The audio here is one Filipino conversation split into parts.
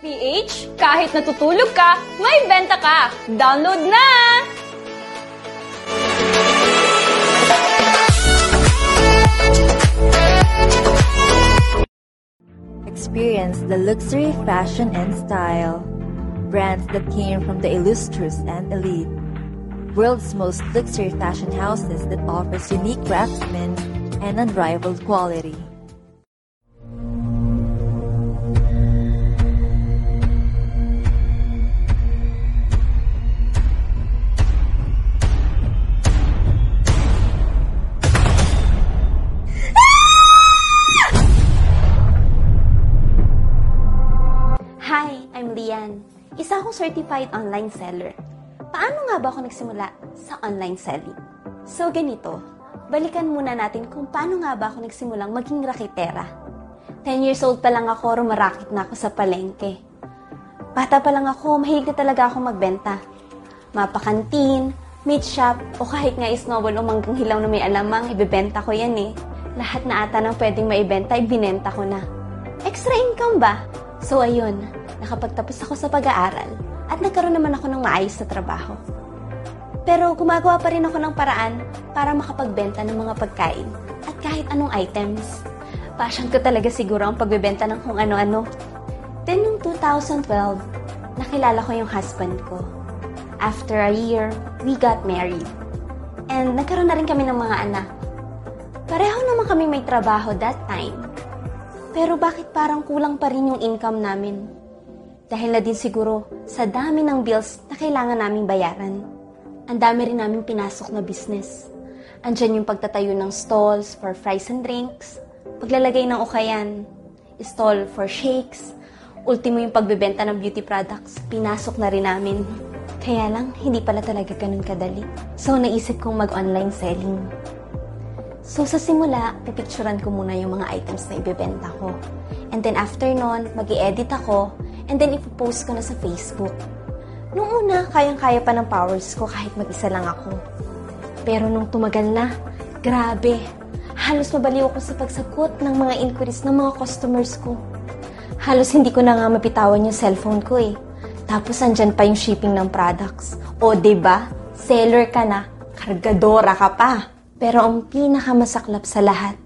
PH, kahit natutulog ka, may benta ka. Download na! Experience the luxury, fashion, and style. Brands that came from the illustrious and elite. World's most luxury fashion houses that offers unique craftsmen and unrivaled quality. Akong certified online seller. Paano nga ba ako nagsimula sa online selling? So, ganito. Balikan muna natin kung paano nga ba ako nagsimulang maging rakitera. 10 years old pa lang ako, rumarakit na ako sa palengke. Bata pa lang ako, mahilig na talaga ako magbenta. Mapakantin, meat shop, o kahit nga isnowball o manggang hilaw na may alamang, ibebenta ko yan eh. Lahat na ata ng pwedeng maibenta, ibinenta ko na. Extra income ba? So ayun, nakapagtapos ako sa pag-aaral at nagkaroon naman ako ng maayos na trabaho. Pero gumagawa pa rin ako ng paraan para makapagbenta ng mga pagkain at kahit anong items. Passion ko talaga siguro ang pagbebenta ng kung ano-ano. Then noong 2012, nakilala ko yung husband ko. After a year, we got married. And nagkaroon na rin kami ng mga anak. Pareho naman kami may trabaho that time. Pero bakit parang kulang pa rin yung income namin? Dahil na din siguro sa dami ng bills na kailangan naming bayaran. Ang dami rin naming pinasok na business. Andyan yung pagtatayo ng stalls for fries and drinks, paglalagay ng ukayan, stall for shakes, ultimo yung pagbebenta ng beauty products, pinasok na rin namin. Kaya lang, hindi pala talaga ganun kadali. So, naisip kong mag-online selling. So sa simula, pipicturan ko muna yung mga items na ibebenta ko. And then after nun, mag edit ako, and then ipopost ko na sa Facebook. Nung una, kayang-kaya pa ng powers ko kahit mag-isa lang ako. Pero nung tumagal na, grabe, halos mabaliw ako sa pagsagot ng mga inquiries ng mga customers ko. Halos hindi ko na nga mapitawan yung cellphone ko eh. Tapos andyan pa yung shipping ng products. O, ba diba? Seller ka na, kargadora ka pa. Pero ang pinakamasaklap sa lahat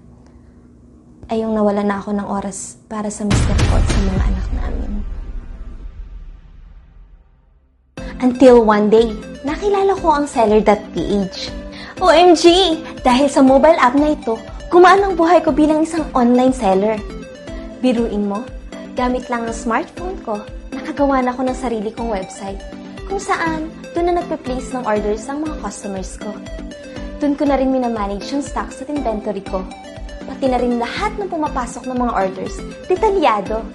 ay yung nawala na ako ng oras para sa ko at sa mga anak namin. Until one day, nakilala ko ang seller.ph. OMG! Dahil sa mobile app na ito, gumaan ang buhay ko bilang isang online seller. Biruin mo, gamit lang ang smartphone ko, nakagawa na ako ng sarili kong website kung saan doon na nagpe-place ng orders ang mga customers ko. Doon ko na rin minamanage yung stocks at inventory ko. Pati na rin lahat ng pumapasok ng mga orders, detalyado.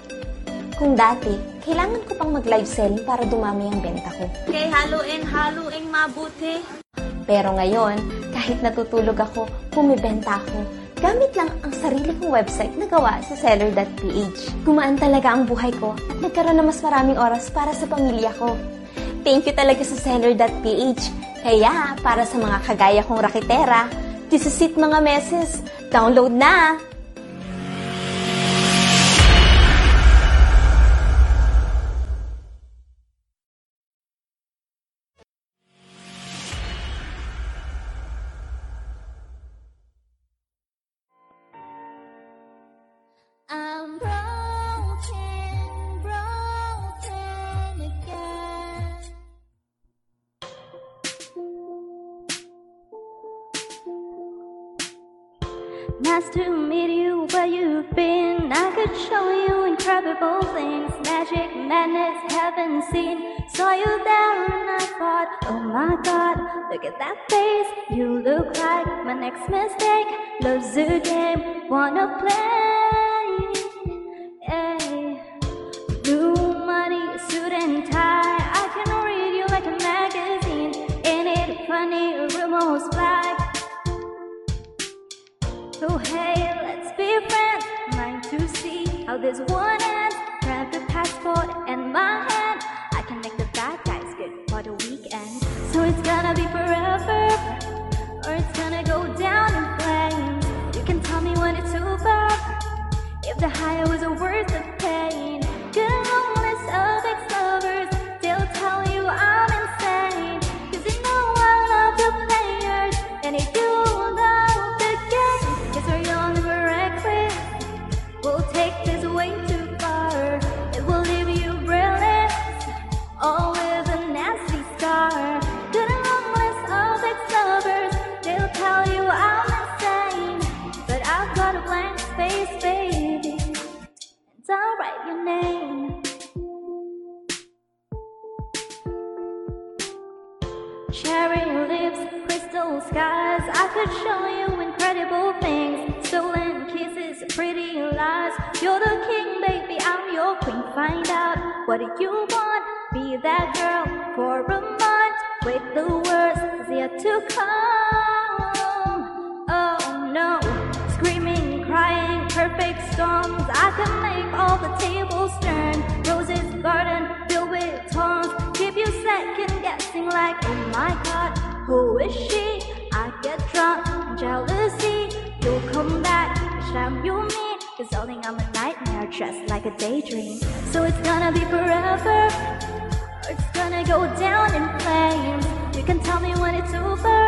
Kung dati, kailangan ko pang mag-live selling para dumami ang benta ko. Okay, haluin, haluin mabuti. Pero ngayon, kahit natutulog ako, pumibenta ako. Gamit lang ang sarili kong website na gawa sa seller.ph. Gumaan talaga ang buhay ko at nagkaroon na mas maraming oras para sa pamilya ko. Thank you talaga sa seller.ph. Kaya, para sa mga kagaya kong rakitera, this is it mga meses. Download na! My god, look at that face. You look like my next mistake. Loves the game, wanna play. Hey. Blue money, suit and tie. I can read you like a magazine. Ain't it funny? Almost black. So oh, hey, let's be friends. Mind to see how this one ends. Grab the passport and my the higher was a worth of pain, good loneliness oh, Cherry lips, crystal skies. I could show you incredible things. Stolen kisses, pretty lies. You're the king, baby. I'm your queen. Find out what you want. Be that girl for a month. With the worst yet to come. Oh no, screaming, crying, perfect storms. I can make all the tables turn. Roses garden like, oh my god, who is she? I get drunk, jealousy. You'll come back, each time you meet. Cause only I'm a nightmare dressed like a daydream. So it's gonna be forever. or It's gonna go down in flames. You can tell me when it's over.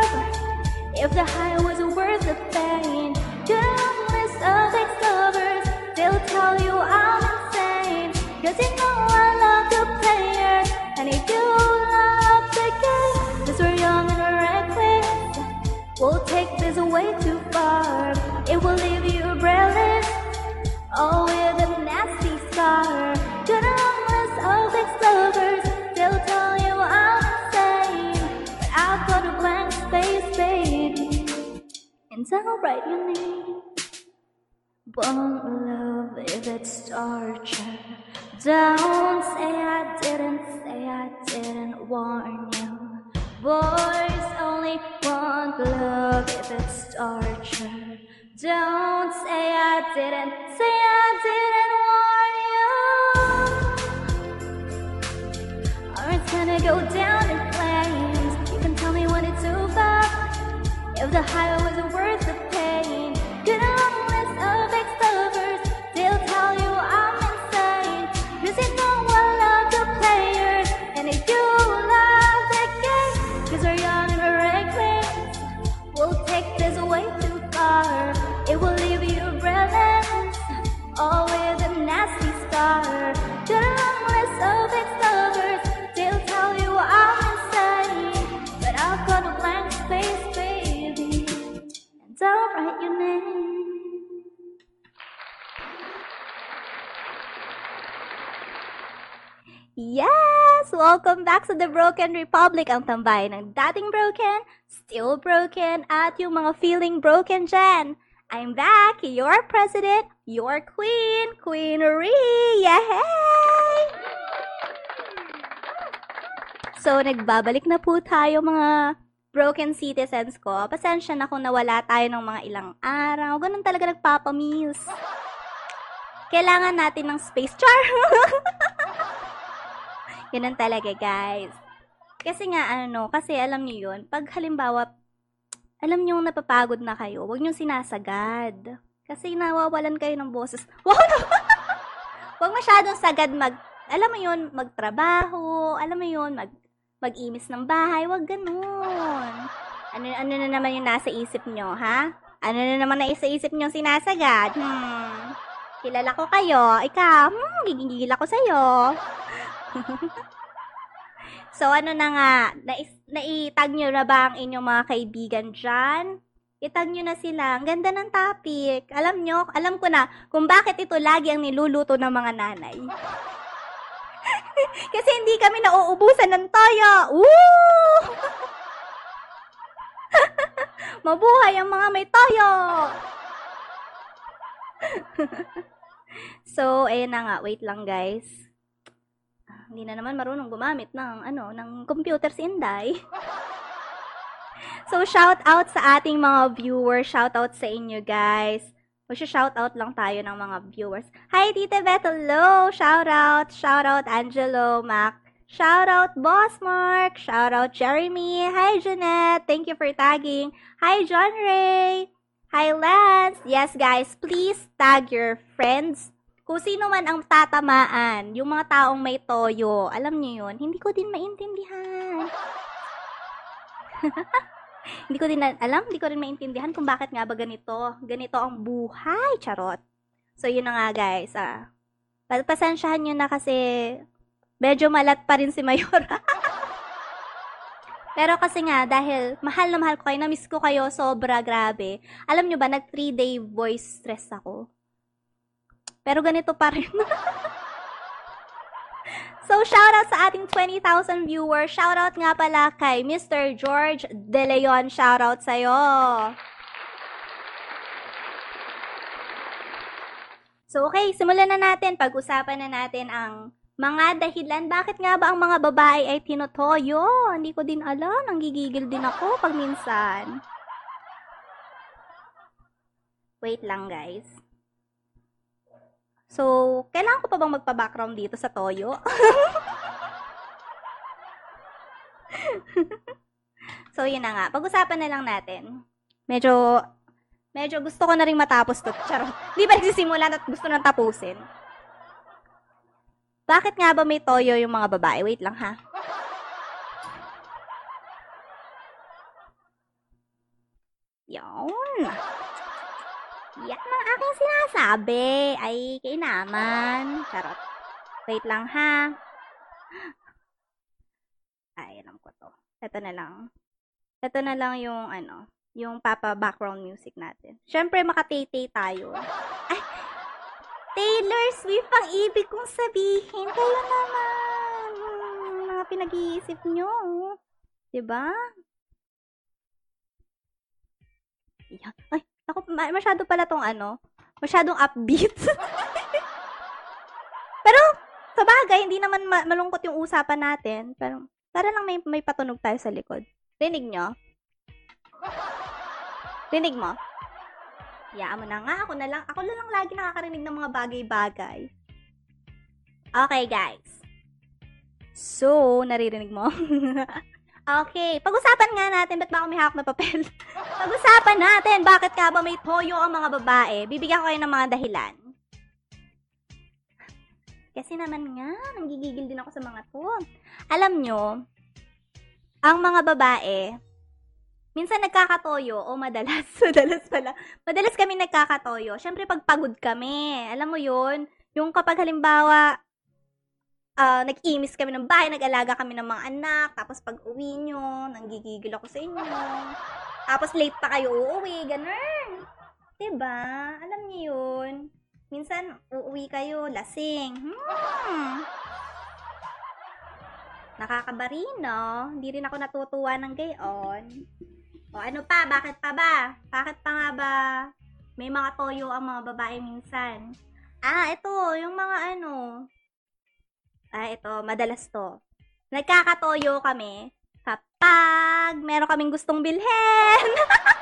If the high was worth the pain, countless of ex-lovers, they'll tell you I'm insane. Cause you know I love the players, and if you love game, cause we're young and reckless, we'll take this way too far. It will leave you breathless, oh with a nasty scar. Countless of ex-lovers, they'll tell you I'm insane. But I've got a blank space, baby. And I'll write your name. Won't love if it's torture. Don't say I didn't, say I didn't warn you. Boys only want love if it's torture. Don't say I didn't, say I didn't warn you. Or it's gonna go down in flames. You can tell me when it's over. If the high wasn't worth Welcome back sa The Broken Republic, ang tambayan ng dating broken, still broken, at yung mga feeling broken dyan. I'm back, your president, your queen, Queen Ree! Yay! So, nagbabalik na po tayo mga broken citizens ko. Pasensya na kung nawala tayo ng mga ilang araw. Ganun talaga nagpapamiss. Kailangan natin ng space. Char! Ganun talaga, guys. Kasi nga, ano, kasi alam niyo yun, pag halimbawa, alam niyo napapagod na kayo, huwag niyo sinasagad. Kasi nawawalan kayo ng boses. Wow! Huwag masyadong sagad mag, alam mo yun, magtrabaho, alam mo yun, mag, mag-imis ng bahay, wag ganun. Ano, ano na naman yung nasa isip nyo, ha? Ano na naman na sa isip nyo sinasagad? Hmm. Kilala ko kayo. Ikaw, hmm, gigigil ako sa'yo. so, ano na nga, nais, naitag nyo na ba ang inyong mga kaibigan dyan? Itag nyo na sila. Ang ganda ng topic. Alam nyo, alam ko na kung bakit ito lagi ang niluluto ng mga nanay. Kasi hindi kami nauubusan ng toyo. Woo! Mabuhay ang mga may toyo! so, ayun na nga. Wait lang, guys. Hindi na naman marunong gumamit ng, ano, ng computer si Inday. so, shout out sa ating mga viewers. Shout out sa inyo, guys. Mag-shout out lang tayo ng mga viewers. Hi, Tita Beth. Hello. Shout out. Shout out, Angelo, Mac. Shout out, Boss Mark. Shout out, Jeremy. Hi, Jeanette. Thank you for tagging. Hi, John Ray. Hi, Lance. Yes, guys, please tag your friends. Kung sino man ang tatamaan, yung mga taong may toyo, alam niyo yun, hindi ko din maintindihan. hindi ko din alam, hindi ko rin maintindihan kung bakit nga ba ganito. Ganito ang buhay, charot. So, yun na nga, guys. Ah. Pa- Pasensyahan nyo na kasi medyo malat pa rin si Mayor. Pero kasi nga, dahil mahal na mahal ko kayo, na-miss ko kayo, sobra grabe. Alam nyo ba, nag 3-day voice stress ako. Pero ganito pa rin. So, shoutout sa ating 20,000 viewers. Shoutout nga pala kay Mr. George De Leon. Shoutout sa'yo. So, okay, simulan na natin. Pag-usapan na natin ang mga dahilan. Bakit nga ba ang mga babae ay tinotoyo? Hindi ko din alam. Nanggigigil din ako pag minsan. Wait lang, guys. So, kailangan ko pa bang magpa-background dito sa toyo? so, yun na nga. Pag-usapan na lang natin. Medyo, medyo gusto ko na rin matapos to. Charot. Di ba nagsisimulan at gusto nang tapusin? Bakit nga ba may toyo yung mga babae? Wait lang ha. Yun. Yan ang aking sinasabi. Ay, kainaman. Charot. Wait lang ha. Ay, alam ko to. Ito na lang. Ito na lang yung ano, yung papa background music natin. Siyempre, makatay tayo. Ay, Taylor Swift ang ibig kong sabihin. Kayo naman. Hmm, mga pinag-iisip nyo. 'Di ba? Yan. Ay, ako, ma- masyado pala tong ano, masyadong upbeat. Pero, sa bagay, hindi naman ma- malungkot yung usapan natin. Pero, para lang may, may patunog tayo sa likod. Rinig nyo? Rinig mo? Yaan mo na nga. Ako na lang. Ako na lang lagi nakakarinig ng mga bagay-bagay. Okay, guys. So, naririnig mo? okay. Pag-usapan nga natin. Ba't ba ako may hawak na papel? Pag-usapan natin. Bakit ka ba may toyo ang mga babae? Bibigyan ko kayo ng mga dahilan. Kasi naman nga, nanggigigil din ako sa mga to. Alam nyo, ang mga babae, minsan nagkakatoyo o madalas, madalas pala, madalas kami nagkakatoyo. Siyempre, pag pagod kami, alam mo yun, yung kapag halimbawa, ah nag-imis kami ng bahay, nag-alaga kami ng mga anak, tapos pag uwi nyo, nanggigigil ako sa inyo. Tapos late pa kayo uuwi, ganun. Diba? Alam niyo yun. Minsan, uuwi kayo, lasing. Hmm. Nakakabarino. Hindi rin ako natutuwa ng gayon. O ano pa? Bakit pa ba? Bakit pa nga ba may mga toyo ang mga babae minsan? Ah, ito. Yung mga ano. Ah, ito. Madalas to. Nagkakatoyo kami kapag meron kaming gustong bilhin.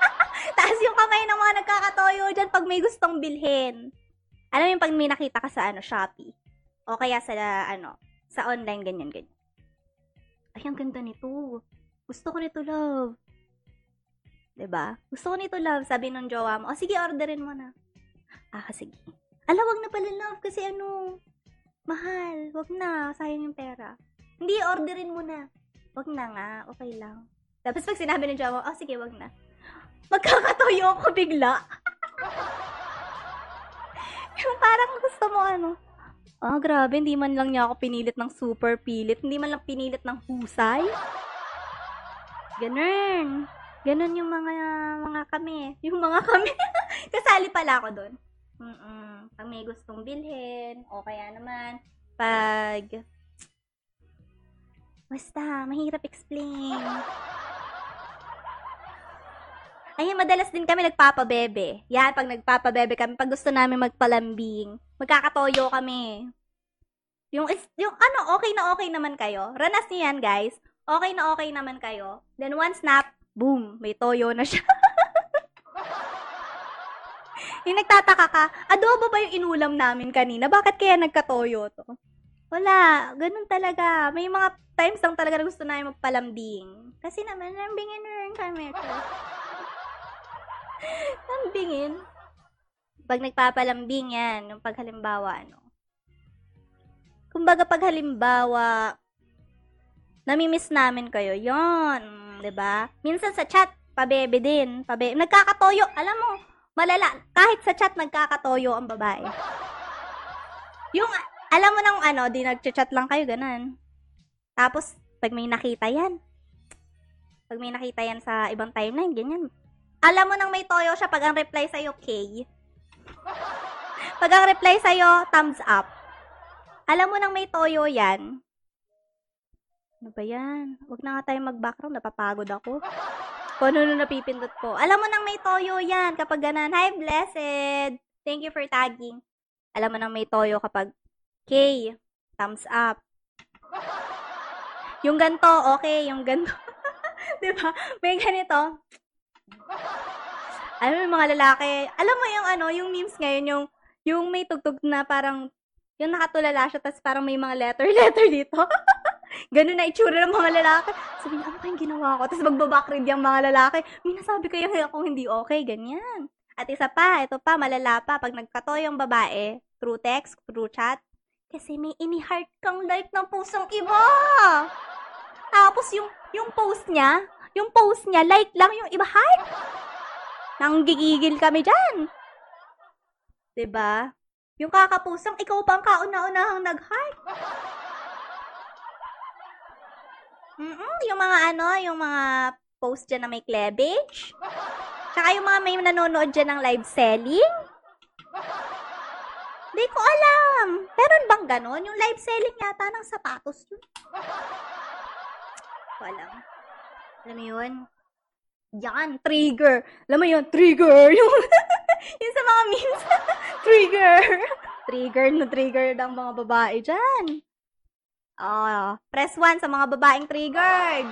Taas yung kamay ng mga nagkakatoyo dyan pag may gustong bilhin. Alam mo yung pag may nakita ka sa ano, Shopee. O kaya sa ano, sa online, ganyan, ganyan. Ay, ang ganda nito. Gusto ko nito, love. 'Di ba? Gusto ko nito, love. Sabi nung jowa mo, o sige, orderin mo na. Ah, sige. Ala, wag na pala, love. Kasi ano, mahal. Wag na. Sayang yung pera. Hindi, orderin mo na. Wag na nga. Okay lang. Tapos pag sinabi ng jowa mo, oh, sige, wag na. Magkakatoyo ako bigla. yung parang gusto mo ano, Ah, grabe, hindi man lang niya ako pinilit ng super pilit. Hindi man lang pinilit ng husay. Ganun. Ganun yung mga, mga kami. Yung mga kami. Kasali pala ako doon. Mm Pag may gustong bilhin, o kaya naman, pag... Basta, mahirap explain. Ayun, madalas din kami nagpapabebe. Yan, pag nagpapabebe kami, pag gusto namin magpalambing, magkakatoyo kami. Yung, is, yung ano, okay na okay naman kayo. Ranas niyo yan, guys. Okay na okay naman kayo. Then one snap, boom, may toyo na siya. yung nagtataka ka, adobo ba yung inulam namin kanina? Bakit kaya nagkatoyo to? Wala, ganun talaga. May mga times lang talaga na gusto namin magpalambing. Kasi naman, lambingin na rin kami. lambingin. Pag nagpapalambing yan, yung pag halimbawa, ano, kumbaga pag halimbawa, namimiss namin kayo, yon 'di ba? Minsan sa chat, pabebe din, pabebe. Nagkakatoyo, alam mo, malala, kahit sa chat nagkakatoyo ang babae. Yung, alam mo nang ano, di nagchat lang kayo, ganun. Tapos, pag may nakita yan, pag may nakita yan sa ibang timeline, ganyan. Alam mo nang may toyo siya pag ang reply sa'yo, K. Pag ang reply sa'yo, thumbs up. Alam mo nang may toyo yan, Ano ba yan? Huwag na nga tayo mag-background, napapagod ako. Kung ano na napipindot ko. Alam mo nang may toyo yan kapag ganan. Hi, Blessed! Thank you for tagging. Alam mo nang may toyo kapag K, thumbs up. Yung ganto, okay. Yung ganto. di ba? May ganito. Alam mo yung mga lalaki, alam mo yung ano, yung memes ngayon, yung, yung may tugtog na parang, yung nakatulala siya, tapos parang may mga letter-letter dito. Ganun na itsura ng mga lalaki. Sabi niya, ano kayong ginawa ko? Tapos magbabackread yung mga lalaki. May nasabi kayo ako hindi okay, ganyan. At isa pa, ito pa, malala pa, pag nagkato yung babae, through text, through chat, kasi may ini-heart kang like ng pusong iba. Tapos yung, yung post niya, yung post niya, like lang yung iba heart. Nanggigigil kami dyan. ba? Yung kakapusang, ikaw pa ang kauna-unahang nag-heart. Mm yung mga ano, yung mga post dyan na may cleavage. Tsaka yung mga may nanonood dyan ng live selling. Hindi ko alam. Meron bang ganon? Yung live selling yata ng sapatos yun. Ko alam. Alam mo yun? Yan, trigger. Alam mo yun, trigger. Yung, yung sa mga memes. trigger. Trigger na trigger ng mga babae dyan. Oh, press 1 sa mga babaeng triggered.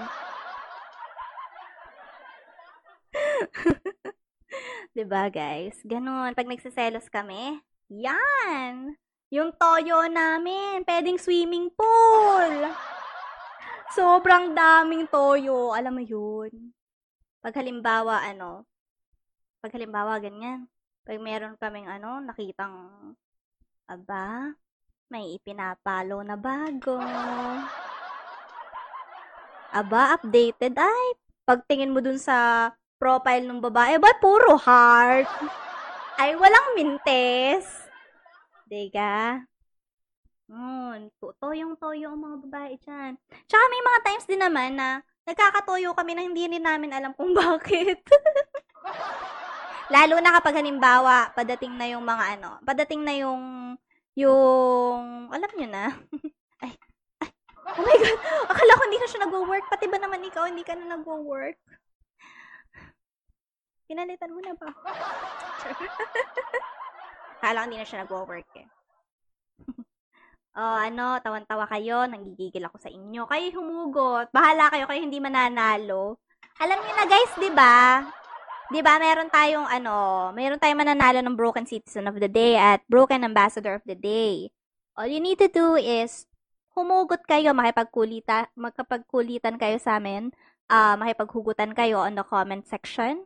'Di ba, guys? Ganun. Pag nagsiselos kami, yan. Yung toyo namin, pwedeng swimming pool. Sobrang daming toyo. Alam mo yun. Pag halimbawa, ano, pag halimbawa, ganyan. Pag meron kaming, ano, nakitang, aba, may ipinapalo na bago. Aba, updated. Ay, pagtingin mo dun sa profile ng babae, ba, puro heart. Ay, walang mintes. Diga? Hmm, toyong-toyo ang mga babae dyan. Tsaka may mga times din naman na nagkakatoyo kami na hindi rin namin alam kung bakit. Lalo na kapag halimbawa, padating na yung mga ano, padating na yung yung, alam nyo na. ay, ay, oh my God. Akala ko hindi na siya nagwo-work. Pati ba naman ikaw, hindi ka na nagwo-work? Pinalitan mo na ba? Akala ko hindi na siya nagwo-work eh. oh, ano, tawan-tawa kayo, nanggigigil ako sa inyo. Kayo humugot. Bahala kayo, kayo hindi mananalo. Alam niyo na guys, 'di ba? 'Di ba, meron tayong ano, meron tayong mananalo ng Broken Citizen of the Day at Broken Ambassador of the Day. All you need to do is humugot kayo, makipagkulita, magkapagkulitan kayo sa amin, uh, makipaghugutan kayo on the comment section.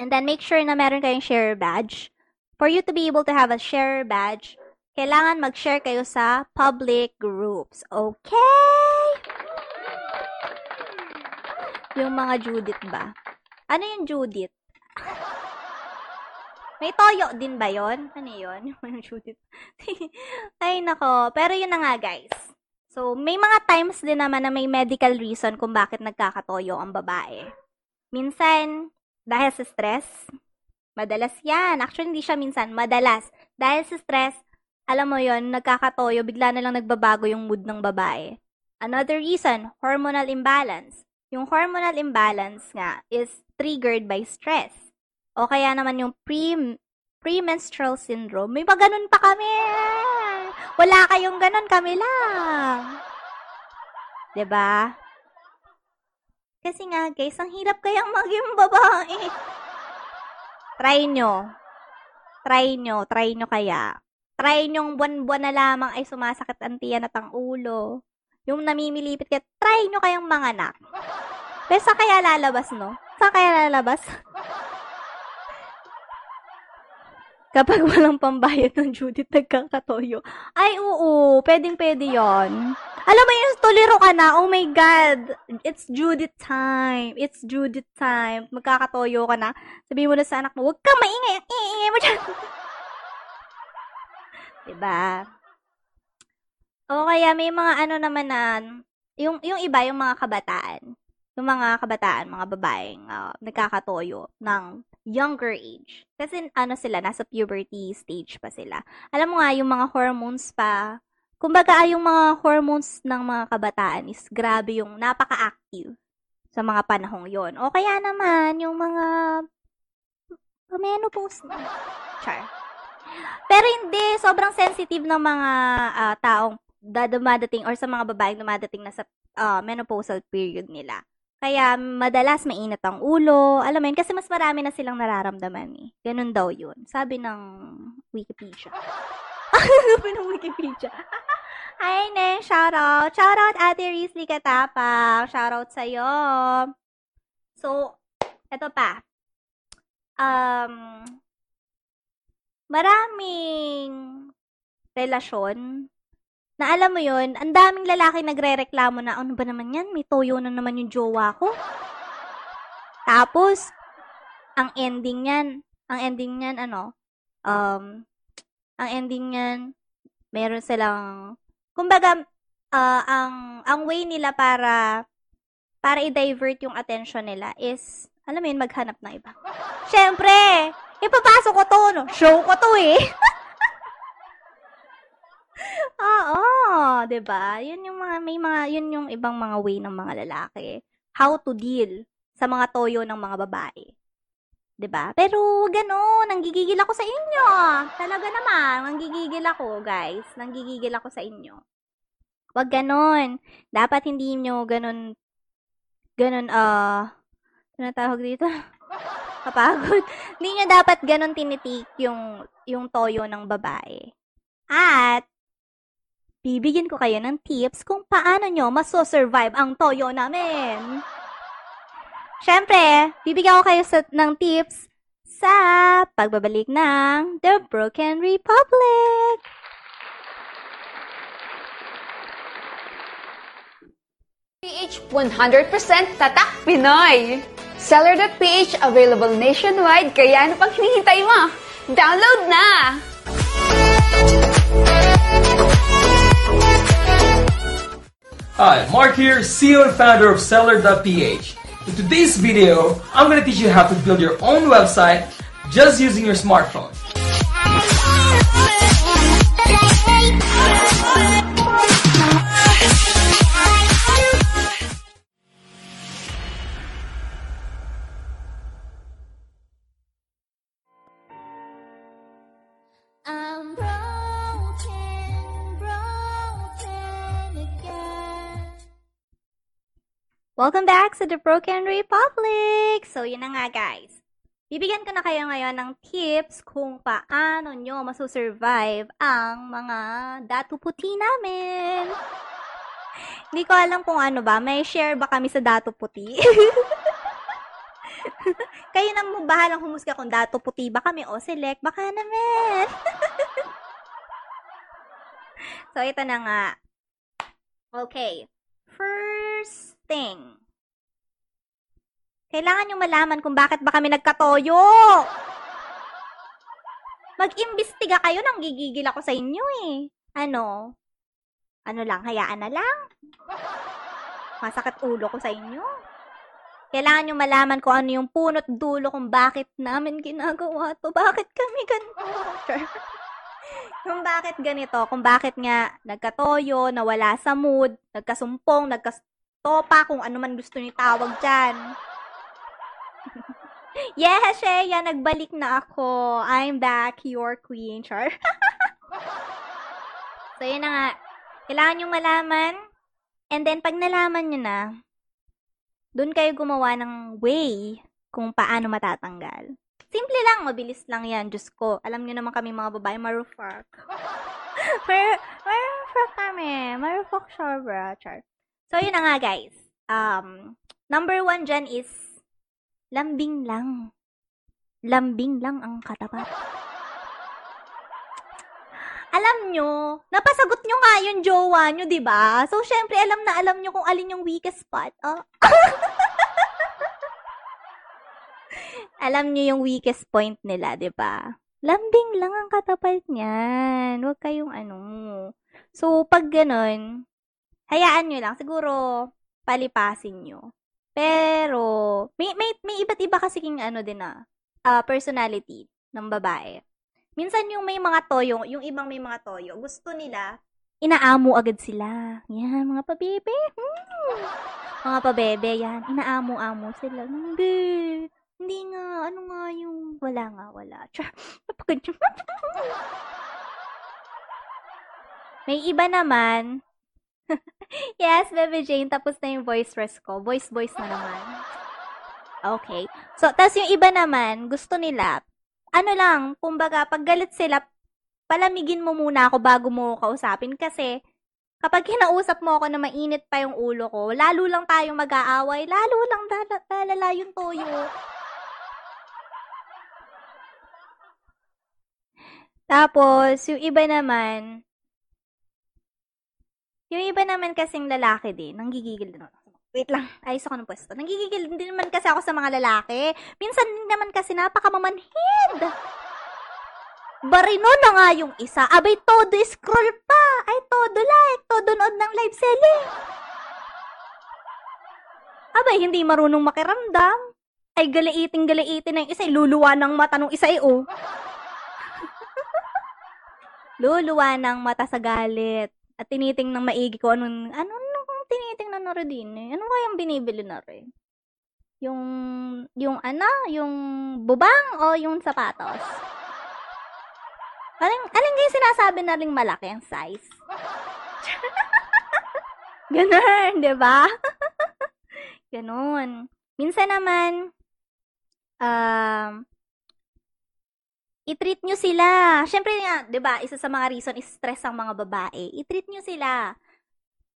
And then make sure na meron kayong share badge. For you to be able to have a share badge, kailangan mag-share kayo sa public groups. Okay? Yung mga Judith ba? Ano yung Judith? May toyo din ba yon? Ano yun? Yung Judith. Ay, nako. Pero yun na nga, guys. So, may mga times din naman na may medical reason kung bakit nagkakatoyo ang babae. Minsan, dahil sa stress. Madalas yan. Actually, hindi siya minsan. Madalas. Dahil sa stress, alam mo yon nagkakatoyo, bigla na lang nagbabago yung mood ng babae. Another reason, hormonal imbalance. Yung hormonal imbalance nga is triggered by stress. O kaya naman yung pre premenstrual syndrome. May ba ganun pa kami? Wala kayong ganun, kami lang. 'Di ba? Kasi nga, guys, ang hirap kayang maging babae. Try nyo. Try nyo. Try nyo kaya. Try nyo buwan-buwan na lamang ay sumasakit ang tiyan at ang ulo. Yung namimilipit ka, try nyo kayang manganak. Pero saan kaya lalabas, no? Saan kaya lalabas? Kapag walang pambayad ng Judith nagkakatoyo. Ay, oo. Pwedeng pwede yon. Alam mo yun, tolero ka na. Oh my God. It's Judith time. It's Judith time. Magkakatoyo ka na. Sabihin mo na sa anak mo, huwag kang maingay. Iingay mo dyan. diba? O kaya may mga ano naman na, yung, yung iba, yung mga kabataan. Yung mga kabataan, mga babaeng uh, nagkakatoyo ng younger age. Kasi ano sila, nasa puberty stage pa sila. Alam mo nga, yung mga hormones pa, kumbaga ay yung mga hormones ng mga kabataan is grabe yung napaka-active sa mga panahong yon. O kaya naman, yung mga menopause na. Char. Pero hindi, sobrang sensitive ng mga ah, taong dumadating or sa mga babaeng dumadating na sa ah, menopausal period nila. Kaya madalas mainit ang ulo. Alam mo yun, kasi mas marami na silang nararamdaman eh. Ganun daw yun. Sabi ng Wikipedia. Sabi ng Wikipedia. Hi, Neng. Shoutout. Shoutout, Ate Rizli Katapang. Shoutout sa'yo. So, eto pa. Um, maraming relasyon na alam mo yun, ang daming lalaki nagre-reklamo na, ano ba naman yan? May toyo na naman yung jowa ko. Tapos, ang ending niyan, ang ending niyan, ano, um, ang ending niyan, meron silang, kumbaga, ah, ang, ang way nila para, para i-divert yung attention nila is, alam mo yun, maghanap ng iba. Siyempre, ipapasok ko to, no? Show ko to eh. Oo, 'di ba? 'Yun yung mga may mga 'yun yung ibang mga way ng mga lalaki. How to deal sa mga toyo ng mga babae. 'Di ba? Pero gano'n, nanggigigil ako sa inyo. Talaga naman, nanggigigil ako, guys. Nanggigigil ako sa inyo. Wag gano'n. Dapat hindi nyo gano'n gano'n ah ano tawag dito? Kapagod. Hindi nyo dapat gano'n tinitik yung yung toyo ng babae. At bibigyan ko kayo ng tips kung paano nyo maso-survive ang toyo namin. Siyempre, bibigyan ko kayo sa, ng tips sa pagbabalik ng The Broken Republic. PH 100% tatak Pinoy. Seller.ph available nationwide kaya ano pang hinihintay mo? Download na! Hi, Mark here, CEO and founder of Seller.ph. In today's video, I'm going to teach you how to build your own website just using your smartphone. Welcome back to The Broken Republic! So, yun na nga guys. Bibigyan ko na kayo ngayon ng tips kung paano nyo masusurvive ang mga datu puti namin. Hindi ko alam kung ano ba. May share ba kami sa datu puti? kayo na mo bahalang humusga kung datu puti ba kami o select. Baka naman. so, ito na nga. Okay. First thing. Kailangan nyo malaman kung bakit ba kami nagkatoyo. Mag-imbestiga kayo nang gigigil ako sa inyo eh. Ano? Ano lang, hayaan na lang. Masakit ulo ko sa inyo. Kailangan nyo malaman kung ano yung punot dulo kung bakit namin ginagawa to. Bakit kami ganito? kung bakit ganito, kung bakit nga nagkatoyo, nawala sa mood, nagkasumpong, nagkastopa, kung ano man gusto ni tawag dyan. yes, Shea, nagbalik na ako. I'm back, your queen, char. so, yun na nga. Kailangan nyo malaman. And then, pag nalaman nyo na, doon kayo gumawa ng way kung paano matatanggal. Simple lang, mabilis lang yan. Diyos ko, alam nyo naman kami mga babae, marufak. Mar marufak kami. Marufak sobra, char. So, yun na nga, guys. Um, number one dyan is, lambing lang. Lambing lang ang katapat. Alam nyo, napasagot nyo nga yung jowa nyo, di ba? So, syempre, alam na alam nyo kung alin yung weakest spot. Oh. alam nyo yung weakest point nila, di ba? Lambing lang ang katapat niyan. Huwag kayong ano. So, pag ganun, hayaan nyo lang. Siguro, palipasin nyo. Pero, may, may, may iba't iba kasi king ano din na, ah, personality ng babae. Minsan yung may mga toyo, yung ibang may mga toyo, gusto nila, inaamo agad sila. Yan, mga pabebe. Hmm. Mga pabebe, yan. Inaamo-amo sila. Hindi. Hindi nga. Ano nga yung... Wala nga, wala. May iba naman. yes, Bebe Jane, tapos na yung voice rest ko. Voice, voice na naman. Okay. So, tas yung iba naman, gusto nila, ano lang, kumbaga, pag galit sila, palamigin mo muna ako bago mo kausapin kasi kapag kinausap mo ako na mainit pa yung ulo ko, lalo lang tayong mag-aaway, lalo lang dala- lalala yung toyo. Tapos, yung iba naman, yung iba naman kasing lalaki din, nanggigigil din ako. Wait lang, ayos ako ng pwesto. Nanggigigil din naman kasi ako sa mga lalaki. Minsan din naman kasi napakamamanhid. Barino na nga yung isa. Abay, todo scroll pa. Ay, todo like. Todo nood ng live selling. Abay, hindi marunong makiramdam. Ay, galaiting galaitin ng isa. Luluwa ng mata ng isa eh, oh. Luluwa ng mata sa galit. At tiniting ng maigi ko anong, ano nung tinitingnan na rin din eh. Ano kayang binibili na rin? Yung, yung ano, yung bubang o yung sapatos? Aling, aling yung sinasabi na ring malaki ang size? Ganun, di ba? Ganun. Minsan naman, um, i-treat nyo sila. Siyempre nga, di ba, isa sa mga reason is stress ang mga babae. I-treat nyo sila.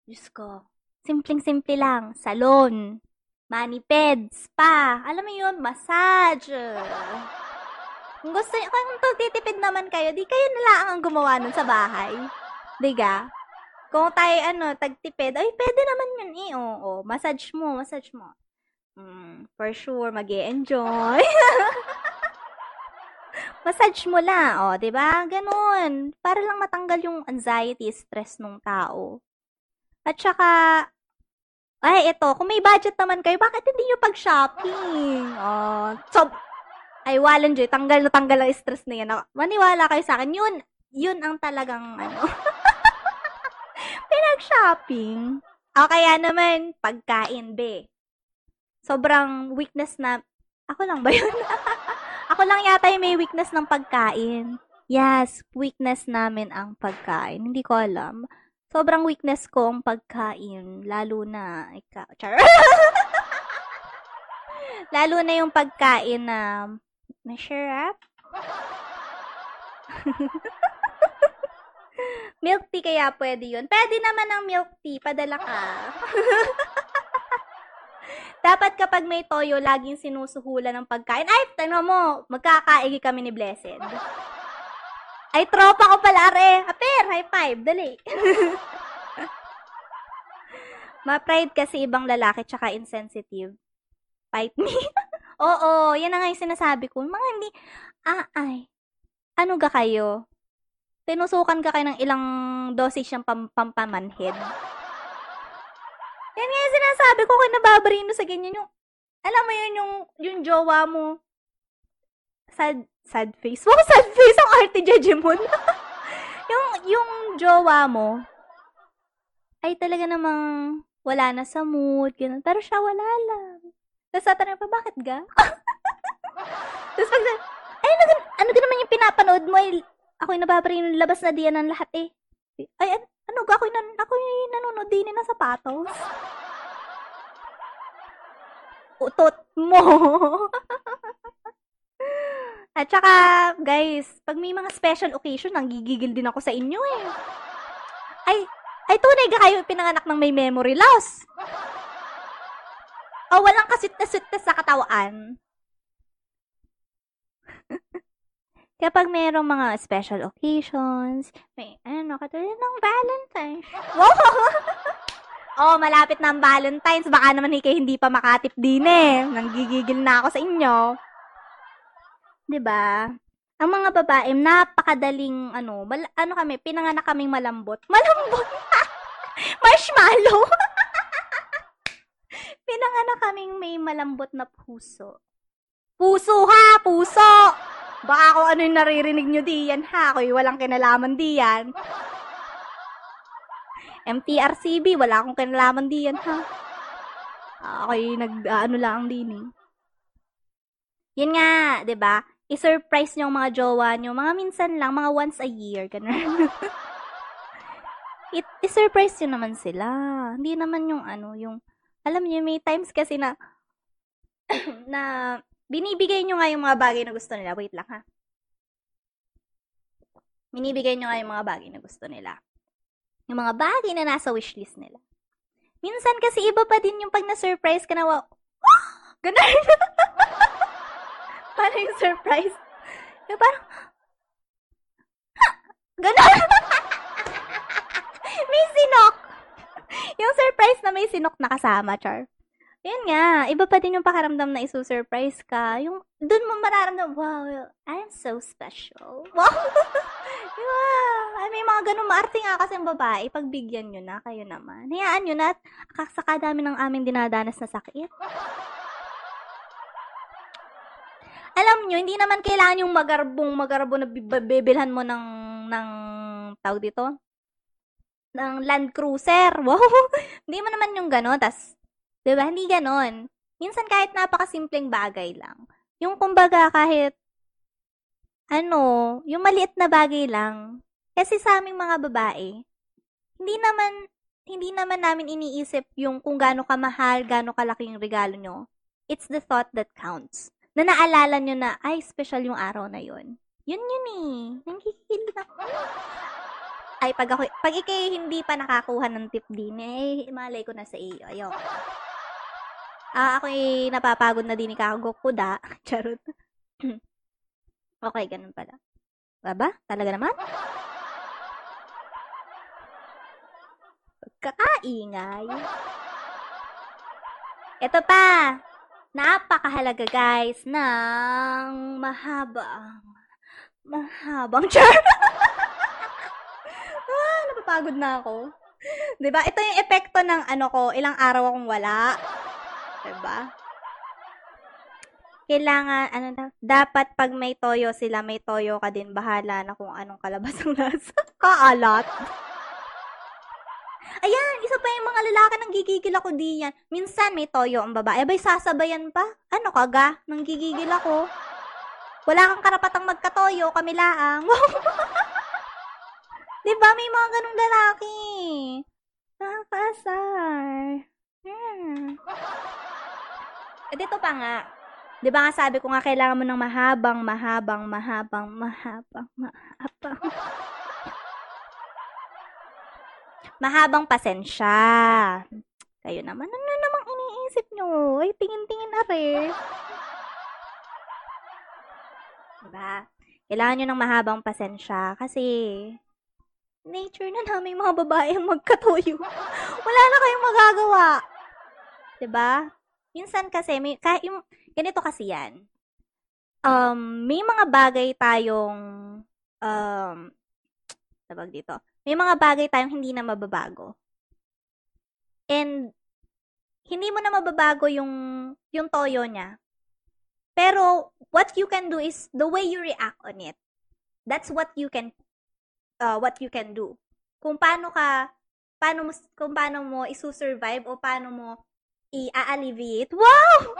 Diyos ko, simpleng-simple lang. Salon, maniped, spa, alam mo yun, massage. Kung gusto nyo, kung titipid naman kayo, di kayo nila ang gumawa nun sa bahay. Diga? Kung tayo, ano, tagtipid, ay, pwede naman yun eh. Oo, massage mo, massage mo. Mm, for sure, mag enjoy massage mo lang, oh, 'di ba? Ganun. Para lang matanggal yung anxiety, stress ng tao. At saka ay, ito, kung may budget naman kayo, bakit hindi nyo pag-shopping? Oh, so, ay, walang joy, tanggal na tanggal ang stress na yan. Maniwala kayo sa akin, yun, yun ang talagang, ano, pinag-shopping. O kaya naman, pagkain, be. Sobrang weakness na, ako lang ba yun? Ako lang yata yung may weakness ng pagkain. Yes, weakness namin ang pagkain. Hindi ko alam. Sobrang weakness ko ang pagkain. Lalo na, ikaw, char. lalo na yung pagkain na, masarap. milk tea kaya pwede yun. Pwede naman ang milk tea. Padala ka. Dapat kapag may toyo, laging sinusuhulan ng pagkain. Ay, tanong mo, magkakaigi kami ni Blessed. Ay, tropa ko pala, are. Aper, high five, dali. Ma-pride kasi ibang lalaki tsaka insensitive. Fight me. Oo, yan na nga yung sinasabi ko. Mga hindi, ah, ay, ano ga kayo? Tinusukan ka kayo ng ilang dosage ng pam pampamanhid. Yan nga yung sinasabi ko kay nababarino sa ganyan yung, alam mo yun yung, yung jowa mo, sad, sad face. Wow, sad face ang arte Jejemon. yung, yung jowa mo, ay talaga namang wala na sa mood, ganun. Pero siya wala lang. Tapos tatanong pa, bakit ga? Tapos pag, ay, ano, ano ka naman yung pinapanood mo? Ay, ako yung nababarino, labas na diyan ng lahat eh. Ay, ano, ano ako yung, nan ako yung nanonood din ng sapatos. Utot mo. At saka, guys, pag may mga special occasion, nanggigigil din ako sa inyo eh. Ay, ay tunay ka kayo pinanganak ng may memory loss. O walang kasit na na sa katawan. Kapag mayroong mga special occasions, may ano, katulad ng Valentine's. Wow! oh, malapit na ang Valentine's. Baka naman hikay hindi pa makatip din eh. Nanggigigil na ako sa inyo. 'Di ba? Ang mga babae, napakadaling ano, mal, ano kami, pinanganak kaming malambot. Malambot. Marshmallow. pinanganak kaming may malambot na puso. Puso ha, puso. Baka kung ano yung naririnig nyo diyan ha, ako'y walang kinalaman diyan. MTRCB, wala akong kinalaman diyan, ha? Ako'y nag, ano lang din eh. Yun nga, 'di ba? I-surprise niyo ang mga jowa niyo, mga minsan lang, mga once a year, ganun. It, i-surprise niyo naman sila. Hindi naman yung ano, yung, alam niyo, may times kasi na, na, binibigay niyo nga yung mga bagay na gusto nila. Wait lang, ha? Binibigay niyo nga yung mga bagay na gusto nila. Yung mga bagay na nasa wishlist nila. Minsan kasi iba pa din yung pag na-surprise ka na, wow, ganun. Paano yung surprise? Yung parang, ganun. may sinok. Yung surprise na may sinok na kasama, Char. Yun nga, iba pa din yung pakaramdam na isu-surprise ka. Yung, dun mo mararamdam, wow, I am so special. Wow! diba? Ay, may mga ganun, maarte nga kasi ang babae, pagbigyan nyo na, kayo naman. Hayaan nyo na, at sa kadami ng aming dinadanas na sakit. Alam nyo, hindi naman kailangan yung magarbong magarbo na bib- bibilhan mo ng, ng, tawag dito, ng Land Cruiser. Wow! hindi mo naman yung gano'n. Tas, di ba? Hindi gano'n. Minsan kahit napakasimpleng bagay lang. Yung kumbaga kahit, ano, yung maliit na bagay lang. Kasi sa aming mga babae, hindi naman, hindi naman namin iniisip yung kung gaano kamahal, gaano kalaki yung regalo nyo. It's the thought that counts. Na naalala nyo na, ay, special yung araw na yun. Yun yun eh. Nangkikil na. Ay, pag ako, pag ikay hindi pa nakakuha ng tip din, eh, malay ko na sa iyo. Ayoko. Ah, ako'y napapagod na din ikagukuda. Charot. okay, ganun pala. Baba? Talaga naman? Pagkakaingay. Ito pa. Napakahalaga, guys, ng mahabang, mahabang char. ah, napapagod na ako. 'Di ba? Ito yung epekto ng ano ko, ilang araw akong wala. 'Di ba? Kailangan, ano na, dapat pag may toyo sila, may toyo ka din. Bahala na kung anong kalabas ang lasa. Kaalat. Ayan, isa pa yung mga lalaki nang gigigil ako diyan. Minsan may toyo ang babae. Abay, sasabayan pa. Ano ka ga? Nang gigigil ako. Wala kang karapatang magkatoyo, kami laang. diba, may mga ganong lalaki. Nakakaasar. Hmm. Eh, dito pa nga. Di ba nga sabi ko nga, kailangan mo ng mahabang, mahabang, mahabang, mahabang, mahabang. mahabang pasensya. Kayo naman, ano namang iniisip nyo? Ay, tingin-tingin na rin. Diba? Kailangan nyo ng mahabang pasensya kasi nature na namin mga babae ang magkatuyo. Wala na kayong magagawa. Diba? Minsan kasi, may, kahit yung, ganito kasi yan. Um, may mga bagay tayong, um, tawag dito, may mga bagay tayong hindi na mababago. And, hindi mo na mababago yung, yung toyo niya. Pero, what you can do is the way you react on it. That's what you can, uh, what you can do. Kung paano ka, paano mo, kung paano mo isusurvive o paano mo i-alleviate. Wow!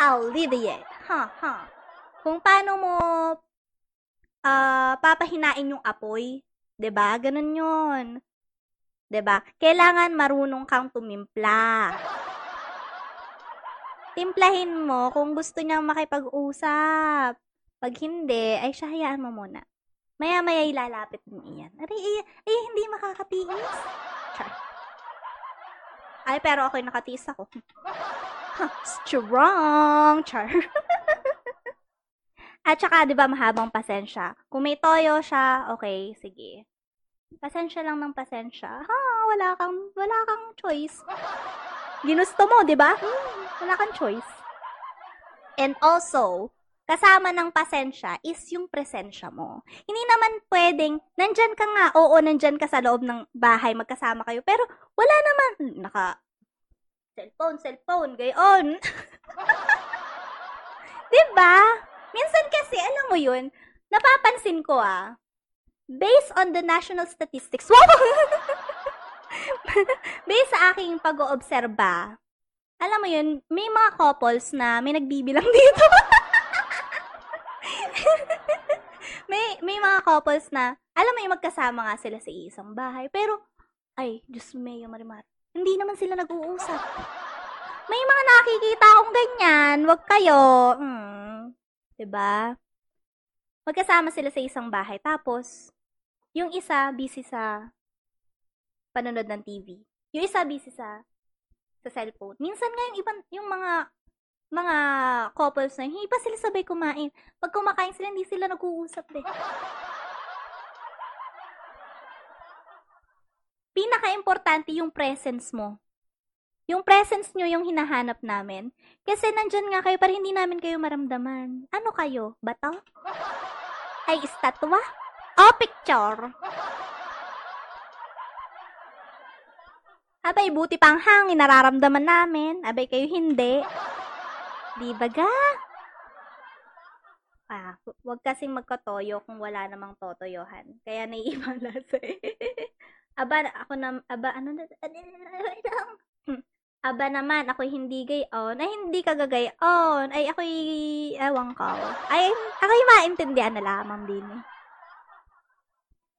Alleviate. Ha, ha. Kung paano mo uh, papahinain yung apoy. 'Di ba? Ganun 'yon. 'Di ba? Kailangan marunong kang tumimpla. Timplahin mo kung gusto niyang makipag-usap. Pag hindi, ay siya hayaan mo muna. Maya-maya ilalapit mo iyan. Ari, ay, ay, hindi makakatiis. Char. Ay, pero ako'y nakatiis ako. Strong! Char. At saka, di ba, mahabang pasensya. Kung may toyo siya, okay, sige. Pasensya lang ng pasensya. Ha, wala kang, wala kang choice. Ginusto mo, di ba? Hmm, wala kang choice. And also, kasama ng pasensya is yung presensya mo. Hindi naman pwedeng, nandyan ka nga, oo, nandyan ka sa loob ng bahay, magkasama kayo, pero wala naman, naka, cellphone, cellphone, gayon. diba? Minsan kasi, alam mo yun, napapansin ko ah, based on the national statistics, wow! based sa aking pag-oobserba, alam mo yun, may mga couples na may nagbibilang dito. May mga couples na, alam mo yung magkasama nga sila sa isang bahay, pero, ay, Diyos mayo, Marimar, hindi naman sila nag-uusap. May mga nakikita akong ganyan, wag kayo. Hmm. ba? Magkasama sila sa isang bahay, tapos, yung isa busy sa panonood ng TV. Yung isa busy sa sa cellphone. Minsan nga yung ibang yung mga mga couples na yun, hindi pa sila sabay kumain. Pag kumakain sila, hindi sila nag-uusap eh. Pinaka-importante yung presence mo. Yung presence nyo yung hinahanap namin. Kasi nandyan nga kayo, para hindi namin kayo maramdaman. Ano kayo? Bato? Ay, estatwa? O, picture? Abay, buti pang hangin, nararamdaman namin. Abay, kayo hindi. Di ba ga? Ah, huwag kasing magkatoyo kung wala namang totoyohan. Kaya naiibang lasa eh. aba, ako na, aba, ano na, Hmm. aba naman, ako hindi gayon. Ay, hindi ka gagayon. Ay, ako'y, ewan ko. Ay, ako'y maintindihan na lamang din eh.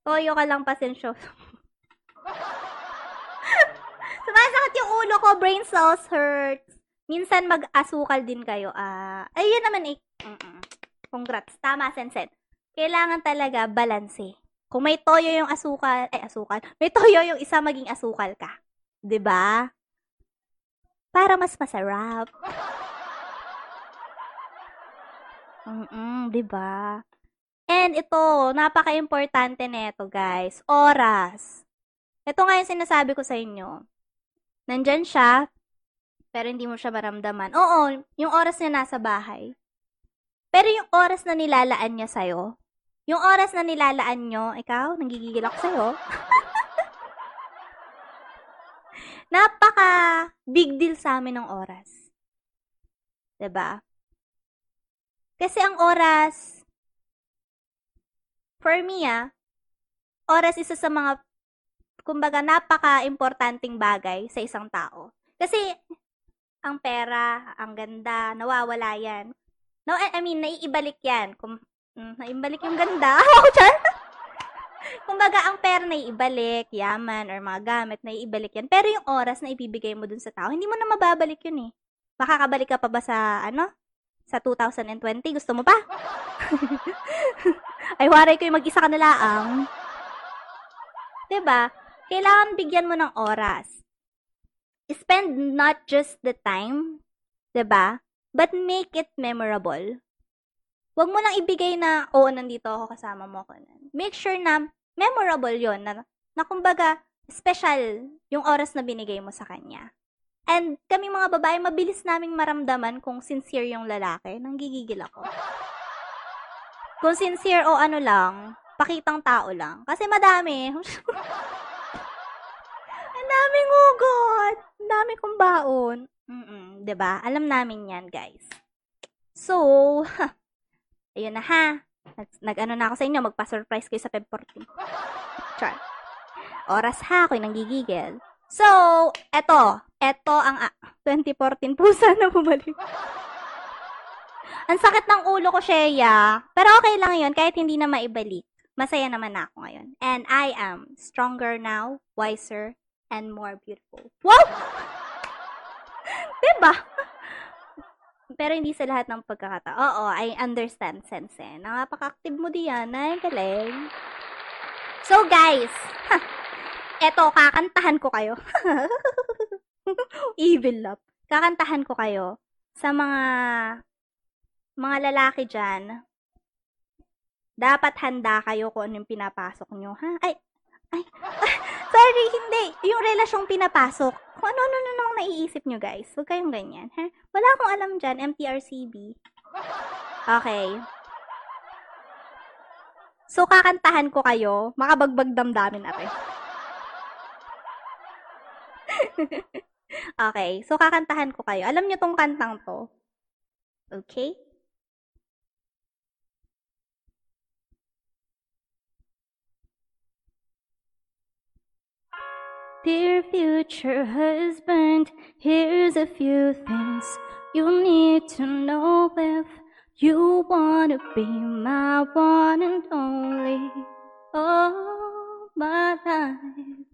Toyo ka lang pasensyo. Sumasakit yung ulo ko, brain cells hurts. Minsan mag-asukal din kayo. Ah, ayun naman eh. Mm-mm. Congrats. Tama, Sensen. Kailangan talaga balanse. Kung may toyo yung asukal, ay asukal, may toyo yung isa maging asukal ka. 'Di ba? Para mas masarap. Mm, 'di ba? And ito, napaka-importante nito, guys. Oras. Ito nga yung sinasabi ko sa inyo. Nandyan siya, pero hindi mo siya maramdaman. Oo, yung oras niya nasa bahay. Pero yung oras na nilalaan niya sa'yo, yung oras na nilalaan nyo, ikaw, nanggigigil ako sa'yo. Napaka big deal sa amin ng oras. 'Di ba? Kasi ang oras, for me ah, oras isa sa mga, kumbaga, napaka-importanting bagay sa isang tao. Kasi, ang pera, ang ganda, nawawala yan. No, I mean, naiibalik yan. Kung, mm, naiibalik yung ganda. Ako dyan. Kumbaga, ang pera naiibalik, yaman, or mga gamit, naiibalik yan. Pero yung oras na ibibigay mo dun sa tao, hindi mo na mababalik yun eh. Makakabalik ka pa ba sa, ano? Sa 2020? Gusto mo pa? Ay, waray ko yung mag-isa ka na laang. ba? Kailangan bigyan mo ng oras. Spend not just the time, 'di ba? But make it memorable. Huwag mo lang ibigay na, oo, nandito ako kasama mo ako. Make sure na memorable yon na, na kumbaga, special yung oras na binigay mo sa kanya. And kami mga babae, mabilis naming maramdaman kung sincere yung lalaki. Nanggigigil ako. Kung sincere o ano lang, pakitang tao lang. Kasi madami. Ang daming ugot. Dami kong baon. Mm 'di ba? Alam namin 'yan, guys. So, ayun na ha. Nag, nag-ano na ako sa inyo, magpa-surprise kayo sa Feb 14. Char. Oras ha, ako'y nanggigigil. So, eto. Eto ang ah, 2014 po sana bumalik. ang sakit ng ulo ko, Shea. Pero okay lang yun, kahit hindi na maibalik. Masaya naman na ako ngayon. And I am stronger now, wiser, and more beautiful. Wow! diba? Pero hindi sa lahat ng pagkakataon. Oo, I understand, Sense. Napaka-active mo diyan. Ay, galing. So, guys, eto, kakantahan ko kayo. Evil love. Kakantahan ko kayo sa mga mga lalaki dyan. Dapat handa kayo kung ano yung pinapasok nyo, ha? Ay, ay, sorry, hindi. Yung relasyong pinapasok. Kung ano-ano na namang naiisip nyo, guys. Huwag kayong ganyan, ha? Wala akong alam dyan, MTRCB. Okay. So, kakantahan ko kayo, makabagbag damdamin natin. okay, so kakantahan ko kayo. Alam niyo tong kantang to. Okay? Dear future husband, here's a few things you need to know if you wanna be my one and only all my life.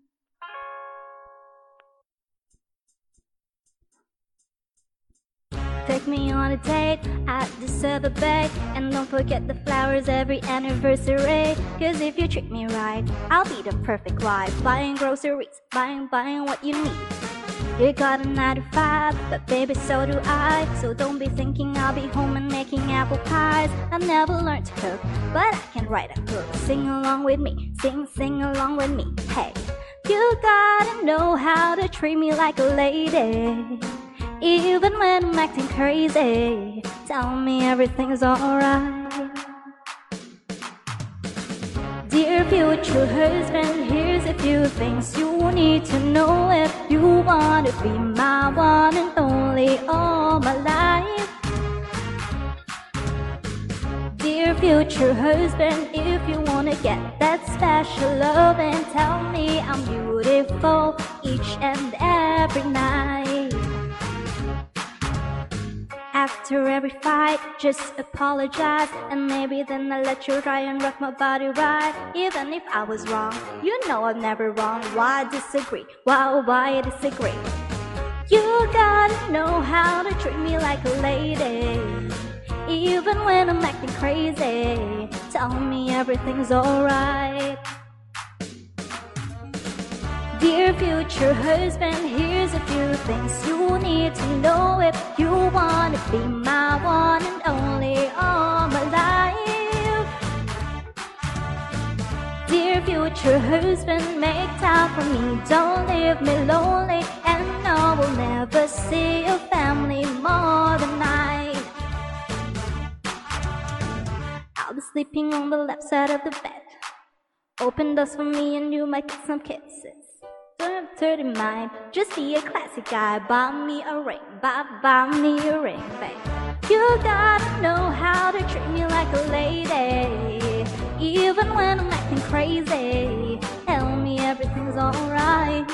Take me on a date at the Silver Bay And don't forget the flowers every anniversary. Cause if you treat me right, I'll be the perfect wife. Buying groceries, buying, buying what you need. You got a 9 to 5, but baby so do I. So don't be thinking I'll be home and making apple pies. I never learned to cook, but I can write a book. Sing along with me, sing, sing along with me. Hey, you gotta know how to treat me like a lady even when I'm acting crazy, tell me everything's alright. Dear future husband, here's a few things you need to know if you want to be my one and only all my life. Dear future husband, if you wanna get that special love, and tell me I'm beautiful each and every night. After every fight, just apologize. And maybe then I'll let you try and rock my body right. Even if I was wrong, you know I'm never wrong. Why disagree? Why, why disagree? You gotta know how to treat me like a lady. Even when I'm acting crazy Tell me everything's alright Dear future husband, here's a few things you need to know if you want to be my one and only all my life. Dear future husband, make time for me, don't leave me lonely, and no, we'll never see your family more than night. I'll be sleeping on the left side of the bed. Open doors for me and you might get some kisses. Have dirty mind, just be a classic guy. Buy me a ring, buy, buy me a ring, babe. You gotta know how to treat me like a lady. Even when I'm acting crazy, tell me everything's alright.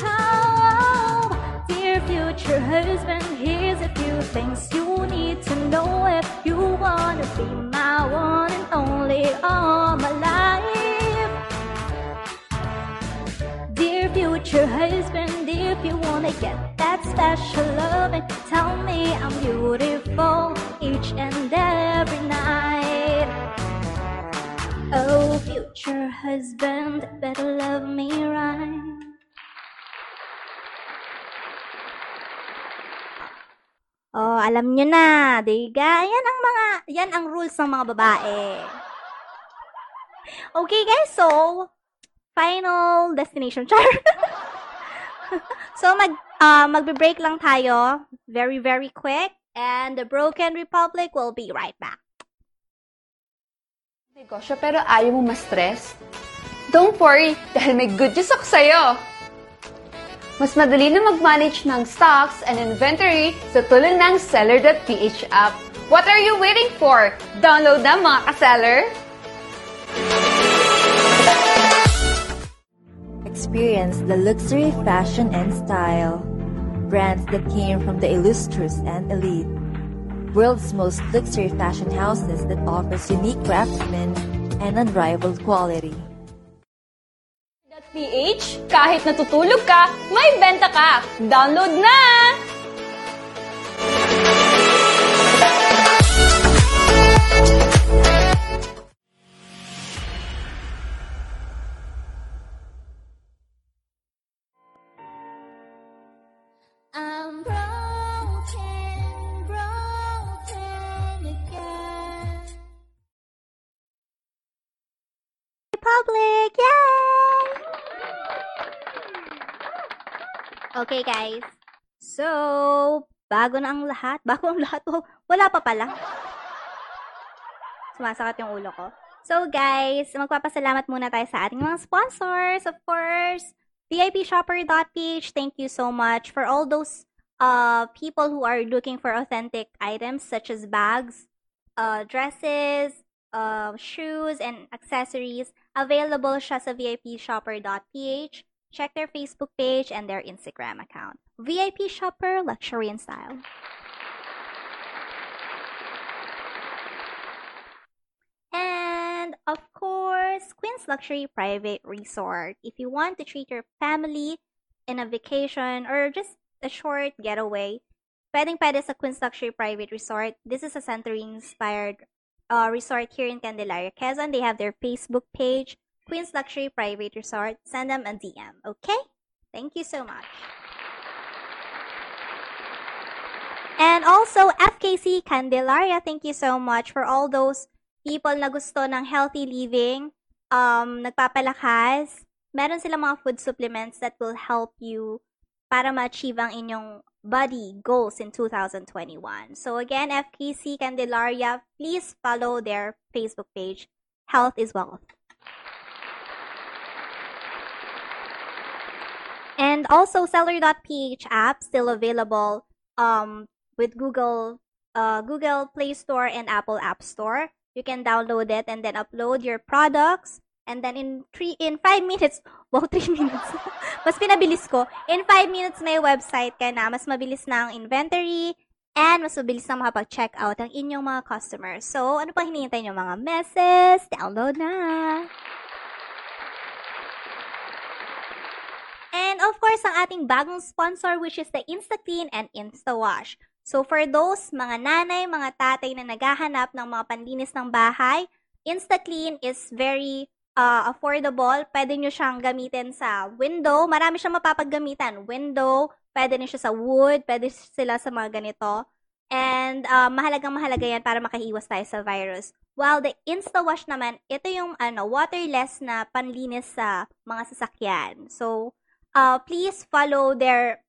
Oh, dear future husband, here's a few things you need to know if you wanna be my one and only all my life. Dear future husband, if you wanna get that special love and tell me I'm beautiful each and every night. Oh, future husband, better love me right. Oh, alam nyo na, diga. Yan ang mga, yan ang rules ng mga babae. Okay guys, so, final destination char. so, mag, uh, magbe-break lang tayo. Very, very quick. And the Broken Republic will be right back. negosyo pero ayaw mo ma-stress? Don't worry, dahil may good news ako sa'yo! Mas madali na mag-manage ng stocks and inventory sa tulong ng Seller.ph app. What are you waiting for? Download na mga ka-seller! Experience the luxury, fashion, and style. Brands that came from the illustrious and elite. World's most luxury fashion houses that offers unique craftsmen and unrivaled quality. PH, kahit natutulog ka, may benta ka! Download na! Okay, guys. So, bago na ang lahat. Bago ang lahat. Oh, wala pa pala. Sumasakit yung ulo ko. So, guys, magpapasalamat muna tayo sa ating mga sponsors. Of course, VIPshopper.ph, thank you so much for all those uh, people who are looking for authentic items such as bags, uh, dresses, uh, shoes, and accessories. Available siya sa VIPshopper.ph. Check their Facebook page and their Instagram account. VIP Shopper Luxury and Style. And of course, Queen's Luxury Private Resort. If you want to treat your family in a vacation or just a short getaway, pwedeng pwede sa Queen's Luxury Private Resort. This is a Santorini-inspired uh, resort here in Candelaria, Quezon. They have their Facebook page, Queen's Luxury Private Resort. Send them a DM, okay? Thank you so much. And also, FKC Candelaria, thank you so much for all those people na gusto ng healthy living, um, nagpapalakas. Meron silang mga food supplements that will help you para ma-achieve ang inyong body goals in 2021. So again, FKC Candelaria, please follow their Facebook page, Health is Wealth. And also, Seller.ph app still available um, with Google, uh, Google Play Store and Apple App Store. You can download it and then upload your products. And then in three, in five minutes, wow, three minutes. mas pinabilis ko. In five minutes, may website ka na. Mas mabilis na ang inventory and mas mabilis na makapag-check out ang inyong mga customers. So, ano pa hinihintay nyo mga messes? Download na! And of course, ang ating bagong sponsor which is the InstaClean and InstaWash. So for those mga nanay, mga tatay na naghahanap ng mga panlinis ng bahay, InstaClean is very uh, affordable. Pwede nyo siyang gamitin sa window. Marami siyang mapapaggamitan. Window, pwede rin siya sa wood, pwede sila sa mga ganito. And uh, mahalagang mahalaga yan para makahiwas tayo sa virus. While the InstaWash naman, ito yung ano, waterless na panlinis sa mga sasakyan. So, uh, please follow their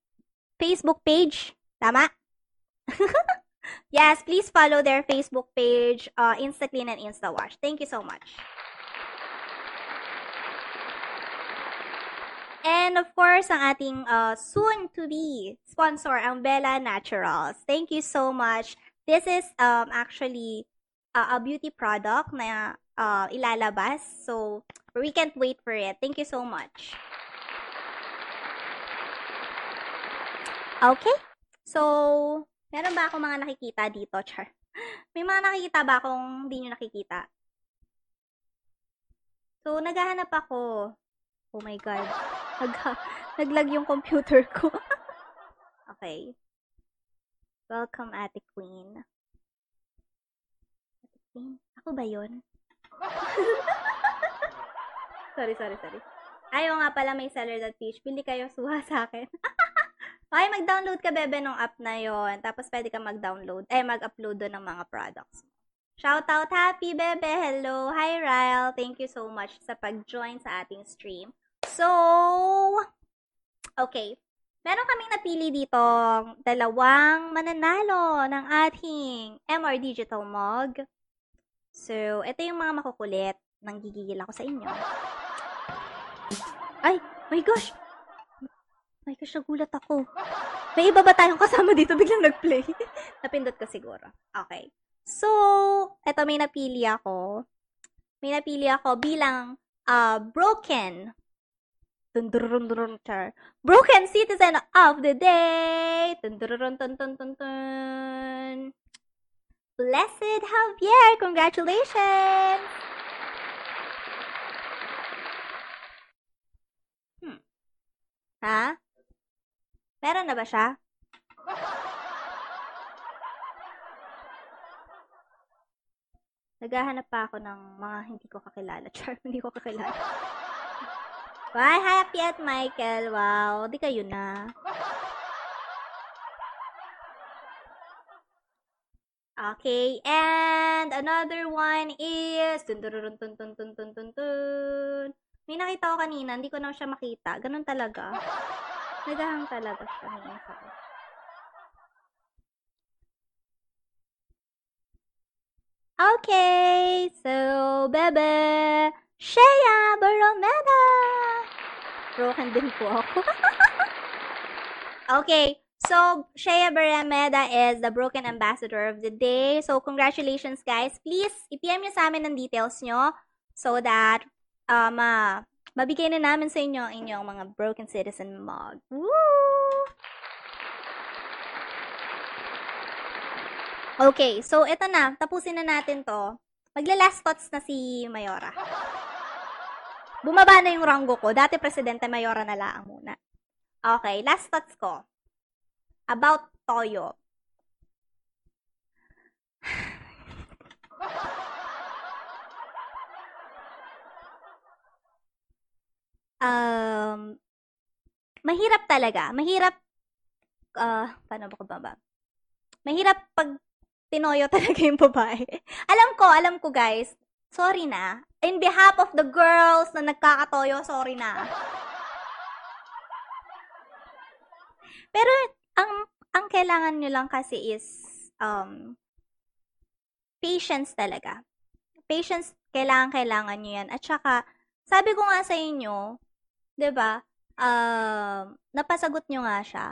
Facebook page. Tama? yes, please follow their Facebook page, uh, InstaClean and InstaWash. Thank you so much. And of course, ang ating uh, soon-to-be sponsor, ang Bella Naturals. Thank you so much. This is um, actually uh, a beauty product na uh, ilalabas. So, we can't wait for it. Thank you so much. Okay. So, meron ba akong mga nakikita dito, Char? May mga nakikita ba akong hindi nyo nakikita? So, naghahanap ako. Oh my God. Nag naglag yung computer ko. okay. Welcome, Ate Queen. Ate Queen? Ako ba yun? sorry, sorry, sorry. Ayaw nga pala may seller.ph. Bili kayo suha sa akin. Okay, mag-download ka, bebe, ng app na yon Tapos, pwede ka mag-download, eh, mag-upload doon ng mga products mo. Shout out, Happy Bebe! Hello! Hi, Ryle! Thank you so much sa pag-join sa ating stream. So, okay. Meron kaming napili dito dalawang mananalo ng ating MR Digital Mug. So, ito yung mga makukulit. Nang gigigil ako sa inyo. Ay, my gosh! My gosh, nagulat ako. May iba ba tayong kasama dito? Biglang nag-play. Napindot ko siguro. Okay. So, eto may napili ako. May napili ako bilang uh, broken Dun, char. Broken Citizen of the Day! Dun, dun, dun, dun, dun, dun. Blessed Javier! Congratulations! Hmm. Ha? Meron na ba siya? Naghahanap pa ako ng mga hindi ko kakilala. Char, hindi ko kakilala. Why happy at Michael? Wow, di kayo na. Okay, and another one is... Dun, dun, dun, dun, dun, dun, dun, dun. May nakita ko kanina, hindi ko na siya makita. Ganun talaga. May Okay, so, bebe, Shea Baromeda! Broken din okay, so, Shea Baromeda is the Broken Ambassador of the Day. So, congratulations guys. Please, i-PM nyo sa amin ng details nyo so that uh, ma Babigay na namin sa inyo ang inyong mga Broken Citizen mug. Woo! Okay, so ito na. Tapusin na natin to. Magla-last thoughts na si Mayora. Bumaba na yung ranggo ko. Dati Presidente Mayora na lang muna. Okay, last thoughts ko. About Toyo. Um, mahirap talaga. Mahirap, ah, paano ba ko ba? Mahirap pag tinoyo talaga yung babae. alam ko, alam ko guys. Sorry na. In behalf of the girls na nagkakatoyo, sorry na. Pero, ang, ang kailangan nyo lang kasi is, um, patience talaga. Patience, kailangan, kailangan nyo yan. At saka, sabi ko nga sa inyo, 'di ba? Um, napasagot nyo nga siya.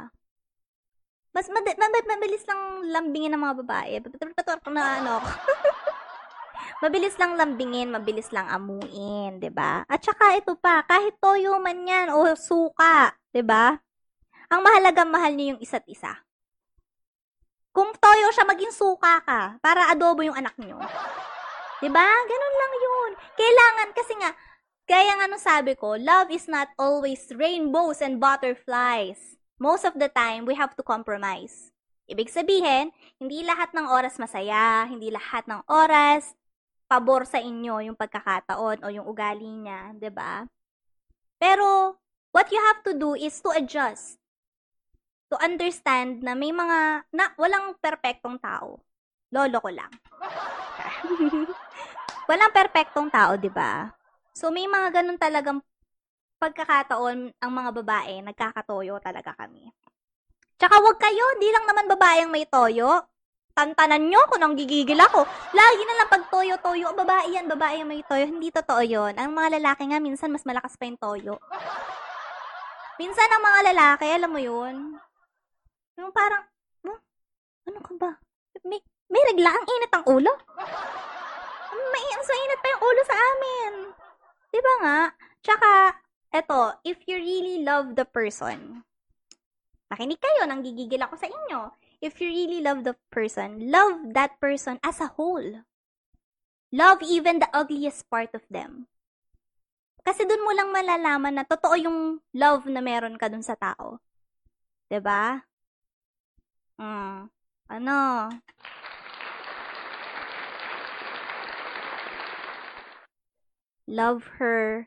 Mas mad- mad- mabilis lang lambingin ng mga babae. Pator na ano. mabilis lang lambingin, mabilis lang amuin, 'di ba? At saka ito pa, kahit toyo man 'yan o suka, 'di ba? Ang mahalaga mahal niyo yung isa't isa. Kung toyo siya, maging suka ka para adobo yung anak niyo. 'Di ba? Ganun lang 'yun. Kailangan kasi nga kaya nga nung sabi ko, love is not always rainbows and butterflies. Most of the time, we have to compromise. Ibig sabihin, hindi lahat ng oras masaya, hindi lahat ng oras pabor sa inyo yung pagkakataon o yung ugali niya, 'di ba? Pero what you have to do is to adjust. To understand na may mga na walang perpektong tao. Lolo ko lang. walang perpektong tao, 'di ba? So, may mga ganun talagang pagkakataon ang mga babae, nagkakatoyo talaga kami. Tsaka wag kayo, hindi lang naman babae ang may toyo. Tantanan nyo kung nang gigigil ako. Lagi na lang pag toyo-toyo, babae yan, babae ang may toyo. Hindi totoo yon Ang mga lalaki nga, minsan mas malakas pa yung toyo. Minsan ang mga lalaki, alam mo yun, yung parang, huh? ano ka ba? May, may regla, ang init ang ulo. May, mas mainit pa yung ulo sa amin. Di ba nga? Tsaka, eto, if you really love the person, makinig kayo, nang gigigil ako sa inyo. If you really love the person, love that person as a whole. Love even the ugliest part of them. Kasi dun mo lang malalaman na totoo yung love na meron ka dun sa tao. 'Di ba? Mm. Ano? Love her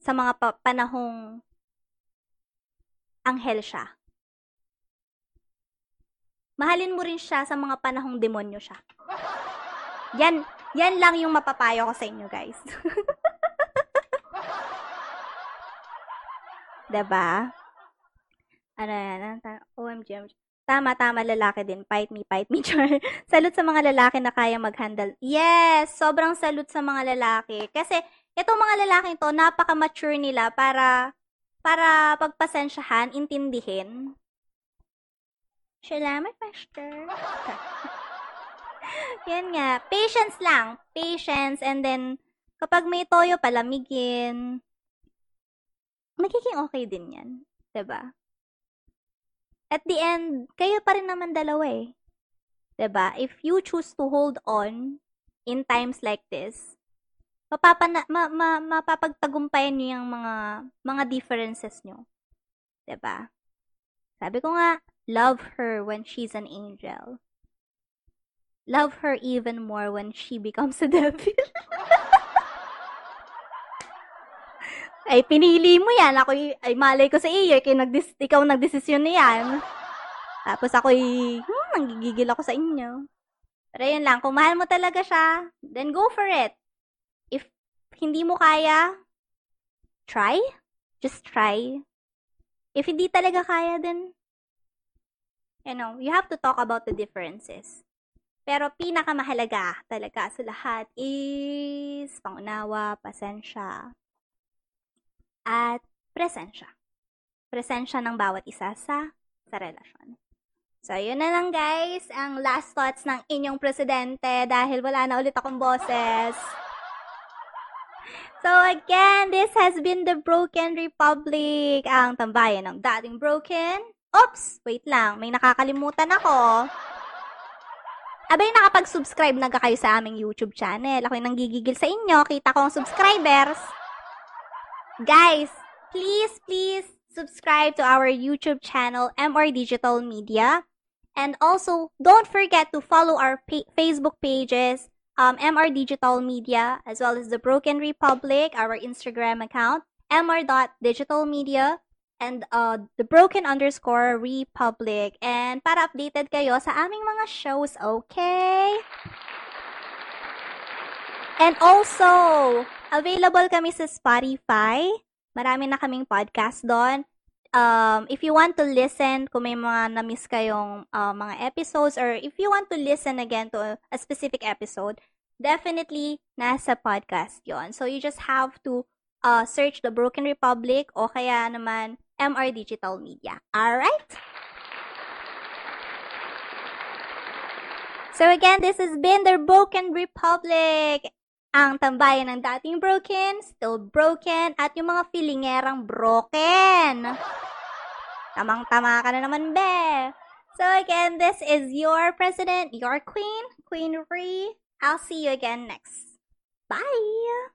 sa mga pa- panahong anghel siya. Mahalin mo rin siya sa mga panahong demonyo siya. Yan, yan lang yung mapapayo ko sa inyo, guys. 'Di ba? Ano yan? OMG, OMG. Tama, tama, lalaki din. Fight me, fight me, char. salute sa mga lalaki na kaya mag-handle. Yes, sobrang salute sa mga lalaki. Kasi, itong mga lalaki to, napaka-mature nila para, para pagpasensyahan, intindihin. Salamat, Master. Yan nga. Patience lang. Patience. And then, kapag may toyo, palamigin. Magiging okay din yan. 'di ba? At the end, kayo pa rin naman dalawa eh. ba? Diba? If you choose to hold on in times like this, mapapana, ma, ma, mapapagtagumpayan niyo yung mga, mga differences nyo. ba? Diba? Sabi ko nga, love her when she's an angel. Love her even more when she becomes a devil. ay pinili mo yan. Ako, ay malay ko sa iyo, kaya nagdis, ikaw nagdesisyon na yan. Tapos ako, hmm, nanggigigil ako sa inyo. Pero yun lang, kung mahal mo talaga siya, then go for it. If hindi mo kaya, try. Just try. If hindi talaga kaya, then, you know, you have to talk about the differences. Pero pinakamahalaga talaga sa lahat is pangunawa, pasensya, at presensya. Presensya ng bawat isa sa sa relasyon. So, yun na lang guys, ang last thoughts ng inyong presidente dahil wala na ulit akong boses. So again, this has been the Broken Republic, ang tambayan ng dating broken. Oops! Wait lang, may nakakalimutan ako. Abay, nakapag-subscribe na kayo sa aming YouTube channel. Ako yung nanggigigil sa inyo. Kita ko ang subscribers. Guys, please, please subscribe to our YouTube channel, MR Digital Media. And also, don't forget to follow our pa- Facebook pages, um, MR Digital Media, as well as The Broken Republic, our Instagram account, mr.digitalmedia, and uh, The Broken underscore Republic. And para updated kayo sa aming mga shows, okay? And also, available kami sa Spotify. Marami na kaming podcast doon. Um, if you want to listen, kung may mga na-miss kayong uh, mga episodes, or if you want to listen again to a specific episode, definitely nasa podcast yon. So, you just have to uh, search The Broken Republic o kaya naman MR Digital Media. Alright? So again, this has been The Broken Republic. ang tambayan ng dating broken, still broken, at yung mga feelingerang broken. Tamang-tama ka na naman, be. So again, this is your president, your queen, Queen Ree. I'll see you again next. Bye!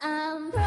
I'm